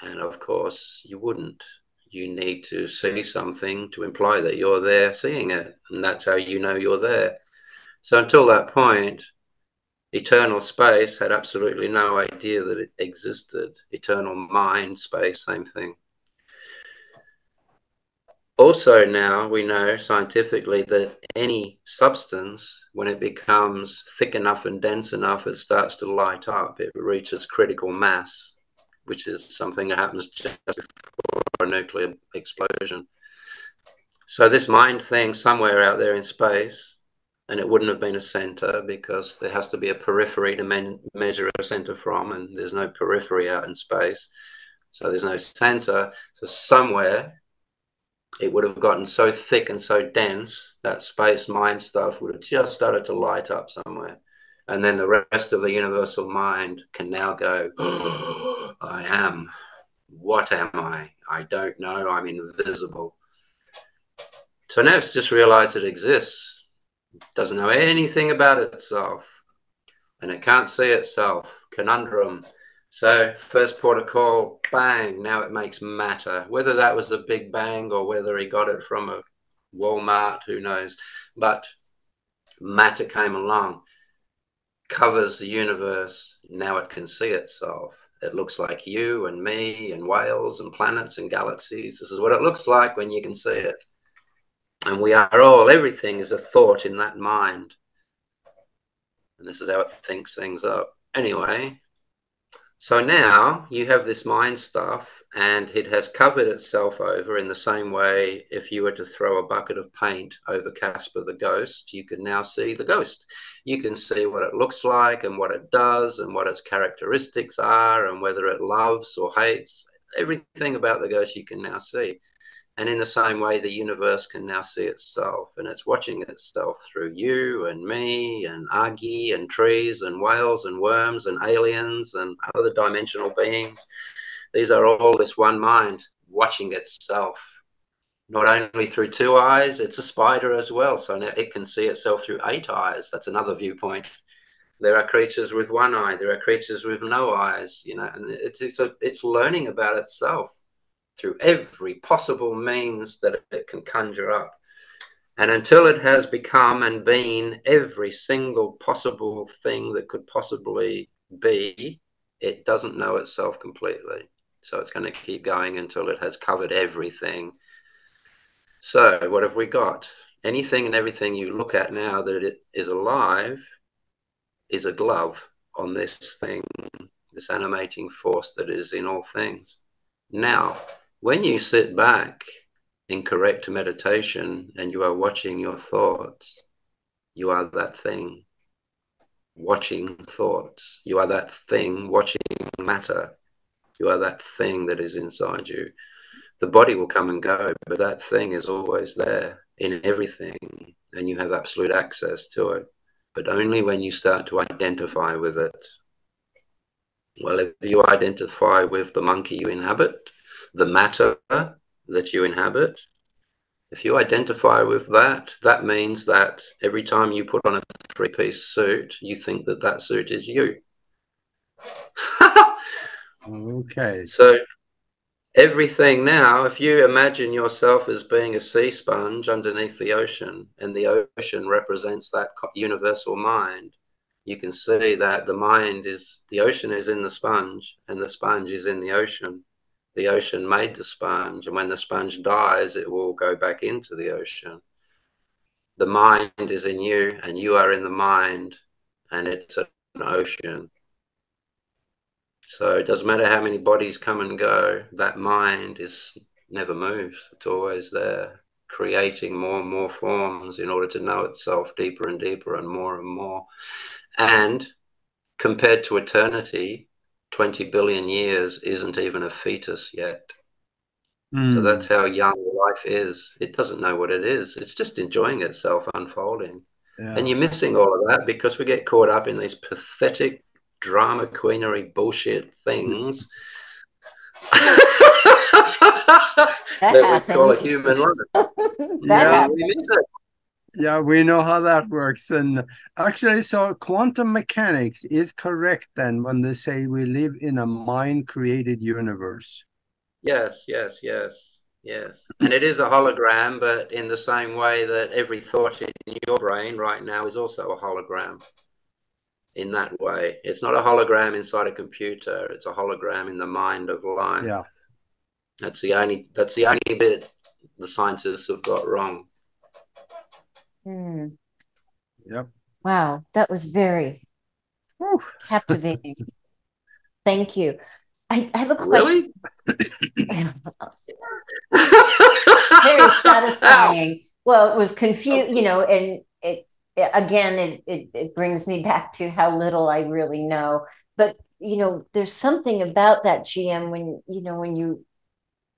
And of course, you wouldn't. You need to see something to imply that you're there seeing it. And that's how you know you're there. So until that point, eternal space had absolutely no idea that it existed. Eternal mind, space, same thing. Also now we know scientifically that any substance when it becomes thick enough and dense enough it starts to light up. It reaches critical mass which is something that happens just before a nuclear explosion. So this mind thing somewhere out there in space and it wouldn't have been a center because there has to be a periphery to measure a center from and there's no periphery out in space so there's no center so somewhere it would have gotten so thick and so dense that space mind stuff would have just started to light up somewhere. And then the rest of the universal mind can now go, oh, I am. What am I? I don't know. I'm invisible. So now it's just realized it exists. Doesn't know anything about itself. And it can't see itself. Conundrum. So first port of call, bang, now it makes matter. Whether that was a big bang or whether he got it from a Walmart, who knows. But matter came along, covers the universe. Now it can see itself. It looks like you and me and whales and planets and galaxies. This is what it looks like when you can see it. And we are all, everything is a thought in that mind. And this is how it thinks things up. Anyway, So now you have this mind stuff and it has covered itself over in the same way if you were to throw a bucket of paint over Casper the ghost, you can now see the ghost. You can see what it looks like and what it does and what its characteristics are and whether it loves or hates. Everything about the ghost you can now see. And in the same way, the universe can now see itself, and it's watching itself through you and me and Agi and trees and whales and worms and aliens and other dimensional beings. These are all this one mind watching itself, not only through two eyes, it's a spider as well. So now it can see itself through eight eyes. That's another viewpoint. There are creatures with one eye, there are creatures with no eyes, you know, and it's, it's, a, it's learning about itself through every possible means that it can conjure up. And until it has become and been every single possible thing that could possibly be, it doesn't know itself completely. So it's going to keep going until it has covered everything. So, what have we got? Anything and everything you look at now that it is alive is a glove on this thing, this animating force that is in all things. Now, when you sit back in correct meditation and you are watching your thoughts, you are that thing watching thoughts. You are that thing watching matter. You are that thing that is inside you. The body will come and go, but that thing is always there in everything, and you have absolute access to it. But only when you start to identify with it. Well, if you identify with the monkey you inhabit, the matter that you inhabit, if you identify with that, that means that every time you put on a three piece suit, you think that that suit is you. okay. So, everything now, if you imagine yourself as being a sea sponge underneath the ocean, and the ocean represents that universal mind, you can see that the mind is the ocean is in the sponge, and the sponge is in the ocean the ocean made the sponge, and when the sponge dies, it will go back into the ocean. The mind is in you, and you are in the mind, and it's an ocean. So it doesn't matter how many bodies come and go, that mind is never moves. It's always there, creating more and more forms in order to know itself deeper and deeper and more and more. And compared to eternity, 20 billion years isn't even a fetus yet. Mm. So that's how young life is. It doesn't know what it is. It's just enjoying itself unfolding. Yeah. And you're missing all of that because we get caught up in these pathetic drama queenery bullshit things that, that we call a human life. yeah, we miss it yeah, we know how that works. And actually, so quantum mechanics is correct then when they say we live in a mind created universe. Yes, yes, yes, yes. And it is a hologram, but in the same way that every thought in your brain right now is also a hologram. In that way, it's not a hologram inside a computer, it's a hologram in the mind of life. Yeah. That's the only that's the only bit the scientists have got wrong. Hmm. Yep. Wow, that was very whew, captivating. Thank you. I, I have a question. Really? very satisfying. Well, it was confused, you know, and it, it again, it, it it brings me back to how little I really know. But you know, there's something about that GM when you know when you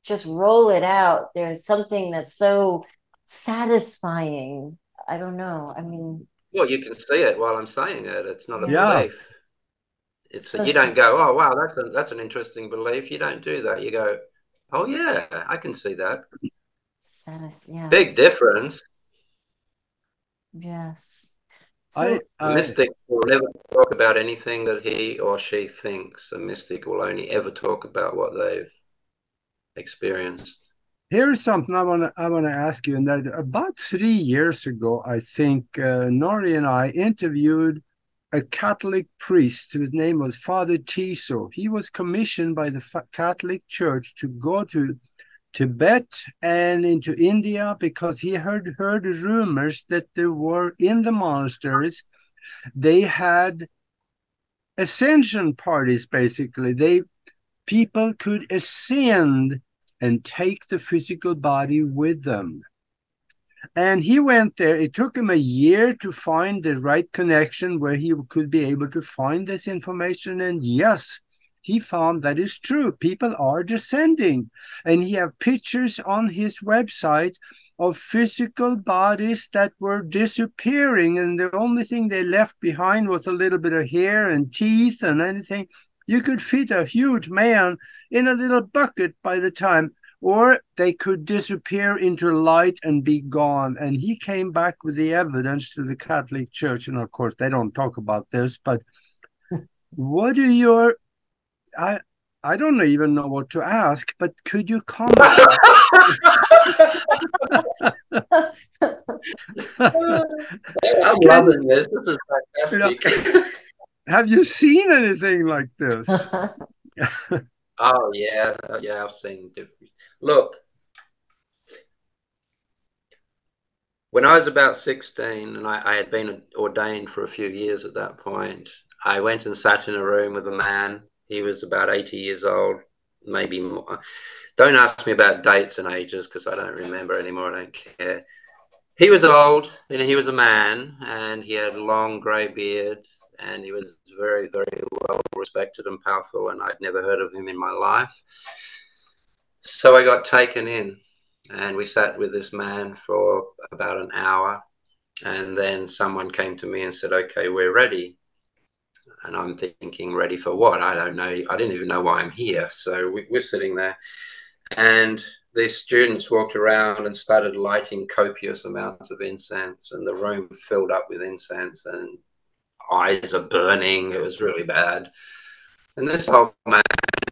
just roll it out. There's something that's so satisfying I don't know. I mean, well, you can see it while I'm saying it. It's not a yeah. belief. It's so you don't go, oh wow, that's a, that's an interesting belief. You don't do that. You go, oh yeah, I can see that. Satis- yes. Big difference. Yes. So, I, I, a mystic will never talk about anything that he or she thinks. A mystic will only ever talk about what they've experienced. Here's something I want to I want to ask you. And that about three years ago, I think uh, Nori and I interviewed a Catholic priest whose name was Father Tiso. He was commissioned by the Catholic Church to go to Tibet and into India because he heard heard rumors that there were in the monasteries they had ascension parties basically they people could ascend and take the physical body with them. And he went there. It took him a year to find the right connection where he could be able to find this information. And yes he found that is true. People are descending. And he have pictures on his website of physical bodies that were disappearing. And the only thing they left behind was a little bit of hair and teeth and anything you could fit a huge man in a little bucket by the time or they could disappear into light and be gone and he came back with the evidence to the catholic church and of course they don't talk about this but what are your i I don't even know what to ask, but could you comment? I'm loving this. This is fantastic. You know, have you seen anything like this? oh yeah, yeah, I've seen different. Look, when I was about sixteen, and I, I had been ordained for a few years at that point, I went and sat in a room with a man he was about 80 years old, maybe more. Don't ask me about dates and ages because I don't remember anymore. I don't care. He was old, you know, he was a man and he had a long grey beard and he was very, very well respected and powerful. And I'd never heard of him in my life. So I got taken in and we sat with this man for about an hour. And then someone came to me and said, Okay, we're ready and I'm thinking, ready for what? I don't know. I didn't even know why I'm here. So we, we're sitting there, and these students walked around and started lighting copious amounts of incense, and the room filled up with incense, and eyes are burning. It was really bad. And this old man,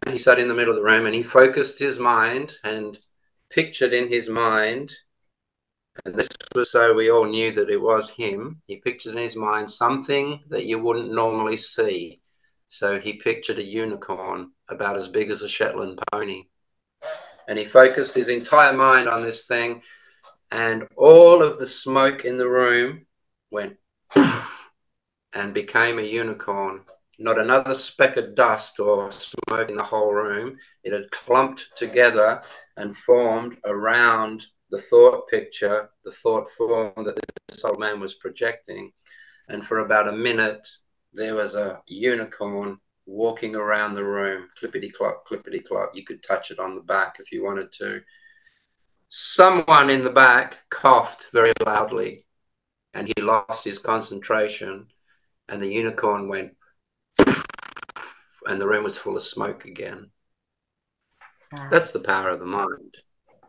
he sat in the middle of the room and he focused his mind and pictured in his mind and this was so we all knew that it was him. He pictured in his mind something that you wouldn't normally see. So he pictured a unicorn about as big as a Shetland pony. And he focused his entire mind on this thing, and all of the smoke in the room went and became a unicorn. Not another speck of dust or smoke in the whole room. It had clumped together and formed around the thought picture, the thought form that this old man was projecting. And for about a minute, there was a unicorn walking around the room, clippity clop, clippity clop. You could touch it on the back if you wanted to. Someone in the back coughed very loudly and he lost his concentration, and the unicorn went, and the room was full of smoke again. Wow. That's the power of the mind.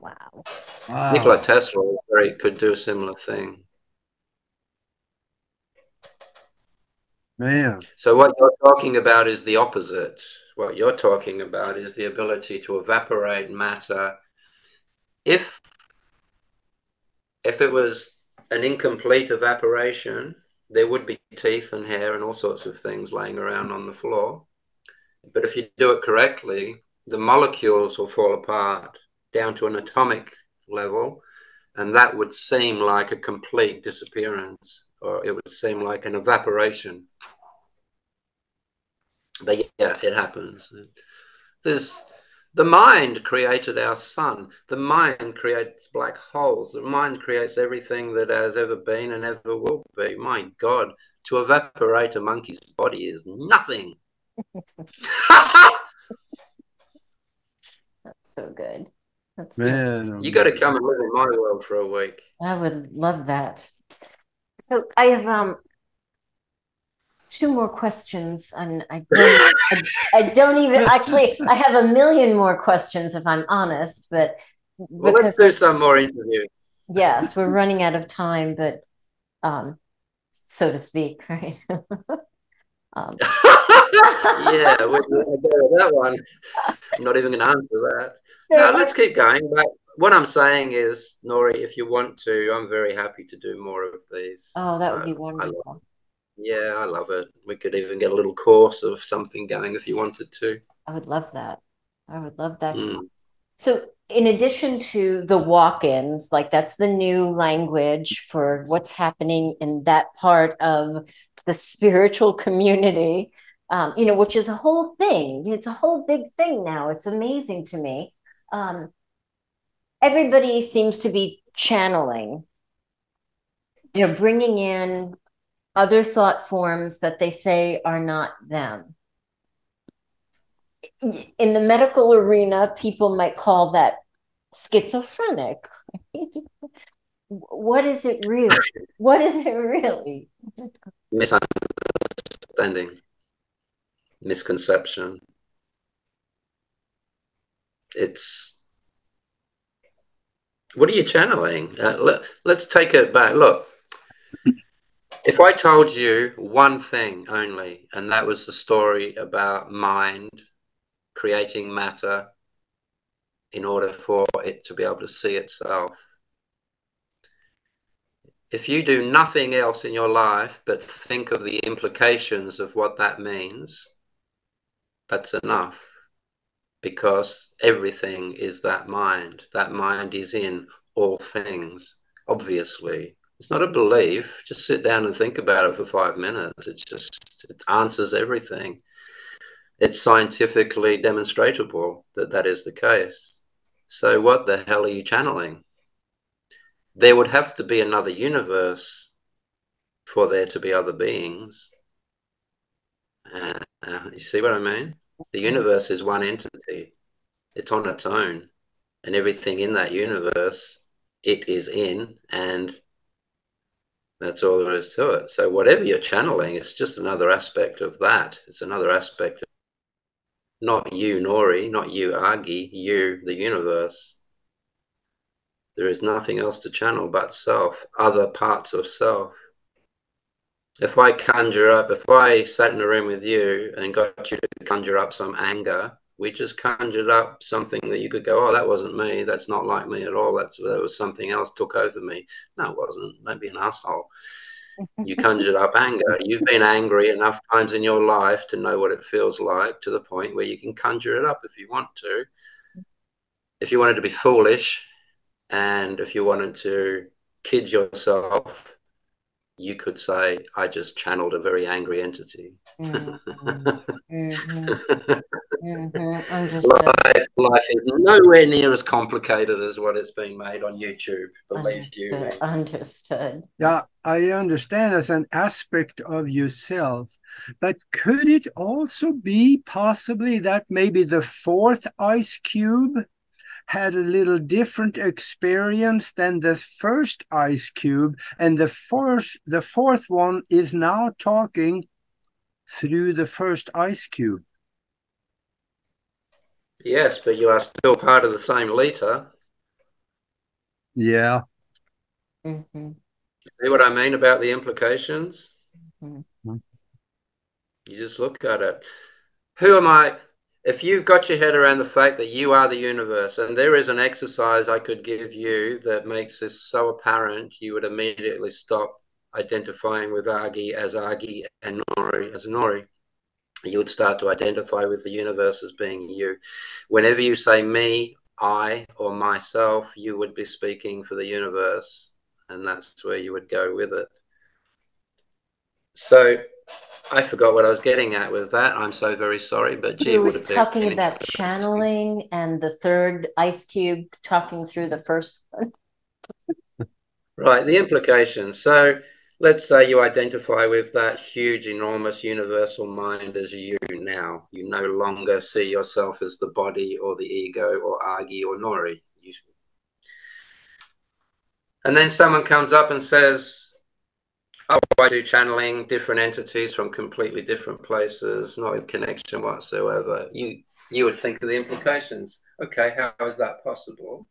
Wow. wow. Nikola Tesla very, could do a similar thing. Man. So what you're talking about is the opposite. What you're talking about is the ability to evaporate matter. If if it was an incomplete evaporation, there would be teeth and hair and all sorts of things laying around on the floor. But if you do it correctly, the molecules will fall apart down to an atomic level, and that would seem like a complete disappearance, or it would seem like an evaporation. But yeah, it happens. There's the mind created our sun. The mind creates black holes. The mind creates everything that has ever been and ever will be. My God, to evaporate a monkey's body is nothing. That's so good. That's Man, you got to come and live in my world for a week. I would love that. So I have um two more questions, and I don't, I, I, don't even actually. I have a million more questions if I'm honest, but well, let's do some more interviews. Yes, we're running out of time, but um, so to speak, right? um. yeah, we're going to go with that one. I'm not even going to answer that. No, let's keep going. But what I'm saying is, Nori, if you want to, I'm very happy to do more of these. Oh, that would be wonderful. Yeah, I love it. We could even get a little course of something going if you wanted to. I would love that. I would love that. Mm. So, in addition to the walk ins, like that's the new language for what's happening in that part of the spiritual community. um, you know, which is a whole thing. It's a whole big thing now. It's amazing to me. Um, everybody seems to be channeling, you know, bringing in other thought forms that they say are not them. In the medical arena, people might call that schizophrenic. what is it really? What is it really? Misunderstanding, misconception. It's what are you channeling? Uh, let, let's take it back. Look, if I told you one thing only, and that was the story about mind creating matter in order for it to be able to see itself. If you do nothing else in your life but think of the implications of what that means, that's enough because everything is that mind. That mind is in all things, obviously. It's not a belief. Just sit down and think about it for five minutes. It just it answers everything. It's scientifically demonstrable that that is the case. So, what the hell are you channeling? There would have to be another universe for there to be other beings. Uh, uh, you see what I mean? The universe is one entity, it's on its own. And everything in that universe, it is in, and that's all there is to it. So, whatever you're channeling, it's just another aspect of that. It's another aspect of not you, Nori, not you, Agi, you, the universe. There is nothing else to channel but self, other parts of self if I conjure up, if I sat in a room with you and got you to conjure up some anger, we just conjured up something that you could go, oh, that wasn't me. That's not like me at all. That's that was something else took over me. No, it wasn't. Don't be an asshole. You conjured up anger. You've been angry enough times in your life to know what it feels like to the point where you can conjure it up if you want to. If you wanted to be foolish and if you wanted to kid yourself you could say, I just channeled a very angry entity. Mm-hmm. mm-hmm. mm-hmm. Life, life is nowhere near as complicated as what it's being made on YouTube, believe Understood. you. Understood. Yeah, I understand as an aspect of yourself. But could it also be possibly that maybe the fourth ice cube had a little different experience than the first ice cube and the first the fourth one is now talking through the first ice cube. Yes but you are still part of the same liter. Yeah. Mm-hmm. see what i mean about the implications? Mm-hmm. you just look at it. Who am i if you've got your head around the fact that you are the universe, and there is an exercise I could give you that makes this so apparent, you would immediately stop identifying with Agi as Agi and Nori as Nori. You would start to identify with the universe as being you. Whenever you say me, I, or myself, you would be speaking for the universe, and that's where you would go with it. So I forgot what I was getting at with that. I'm so very sorry, but gee, we were talking about channeling and the third ice cube talking through the first one. right, the implications. So let's say you identify with that huge, enormous universal mind as you now. You no longer see yourself as the body or the ego or Agi or Nori. And then someone comes up and says, Oh, I do channeling different entities from completely different places, not in connection whatsoever. You you would think of the implications. Okay, how is that possible?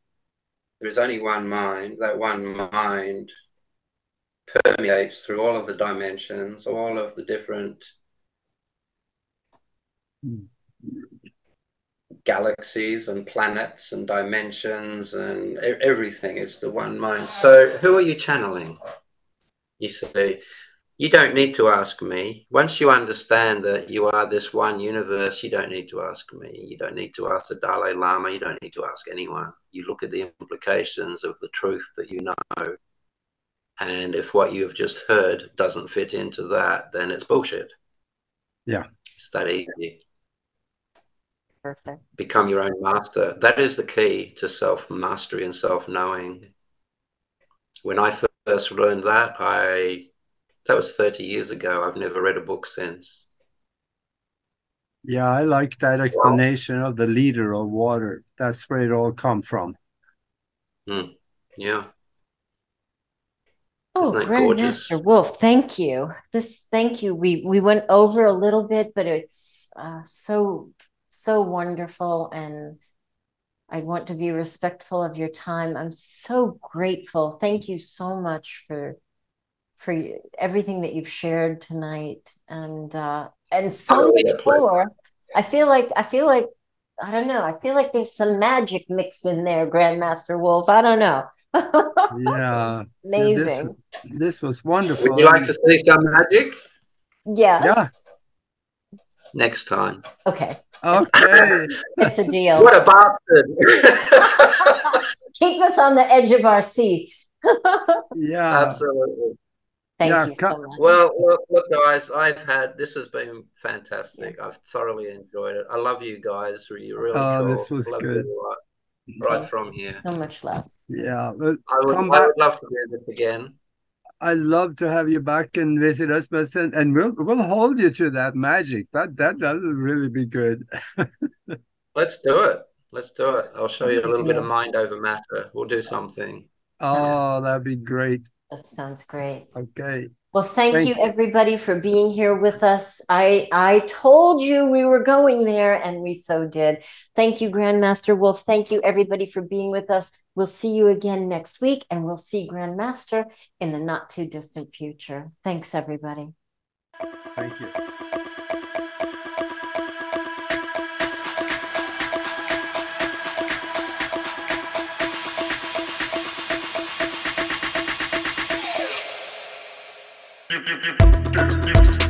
There is only one mind. That one mind permeates through all of the dimensions, all of the different galaxies and planets and dimensions and everything. It's the one mind. So, who are you channeling? You say, you don't need to ask me. Once you understand that you are this one universe, you don't need to ask me. You don't need to ask the Dalai Lama. You don't need to ask anyone. You look at the implications of the truth that you know. And if what you have just heard doesn't fit into that, then it's bullshit. Yeah. It's that easy. Perfect. Become your own master. That is the key to self mastery and self knowing. When I first learned that, I that was 30 years ago. I've never read a book since. Yeah, I like that explanation of the liter of water. That's where it all come from. Mm, yeah. Oh, Grandmaster Wolf, thank you. This, thank you. We we went over a little bit, but it's uh, so so wonderful, and I want to be respectful of your time. I'm so grateful. Thank you so much for for everything that you've shared tonight, and uh, and so much more. I feel like I feel like I don't know. I feel like there's some magic mixed in there, Grandmaster Wolf. I don't know yeah. Amazing. This, this, was wonderful. Would you like to see some magic? Yes. Yeah. Next time. Okay. Okay. it's a deal. What a bastard. Keep us on the edge of our seat. yeah. Absolutely. Thank yeah, you so much. Well, look, look, guys, I've had this has been fantastic. Yeah. I've thoroughly enjoyed it. I love you guys. You're really oh, cool. this was love good. right, right from here. So much love. Yeah, I would, I would love to do this again. I'd love to have you back and visit us, but and we'll we'll hold you to that magic. That that that would really be good. Let's do it. Let's do it. I'll show you a little bit of mind over matter. We'll do something. Oh, that'd be great. That sounds great. Okay. Well, thank, thank, you everybody for being here with us. I I told you we were going there and we so did. Thank you Grandmaster Wolf. Thank you everybody for being with us. We'll see you again next week and we'll see Grandmaster in the not too distant future. Thanks everybody. Thank you. You, you, you, you.